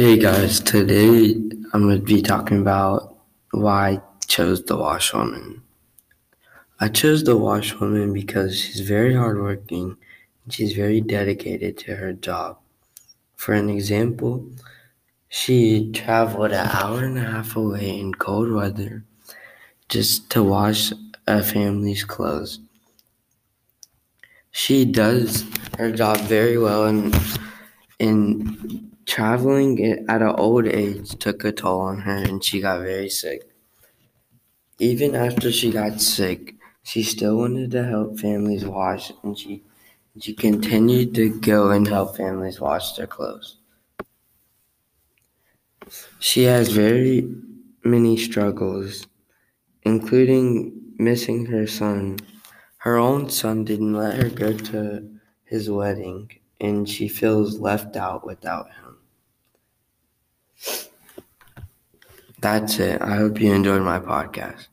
Hey guys, today I'm going to be talking about why I chose the washwoman. I chose the washwoman because she's very hardworking and she's very dedicated to her job. For an example, she traveled an hour and a half away in cold weather just to wash a family's clothes. She does her job very well and in traveling at an old age took a toll on her and she got very sick. Even after she got sick, she still wanted to help families wash and she she continued to go and help families wash their clothes. She has very many struggles, including missing her son. Her own son didn't let her go to his wedding, and she feels left out without him. That's it. I hope you enjoyed my podcast.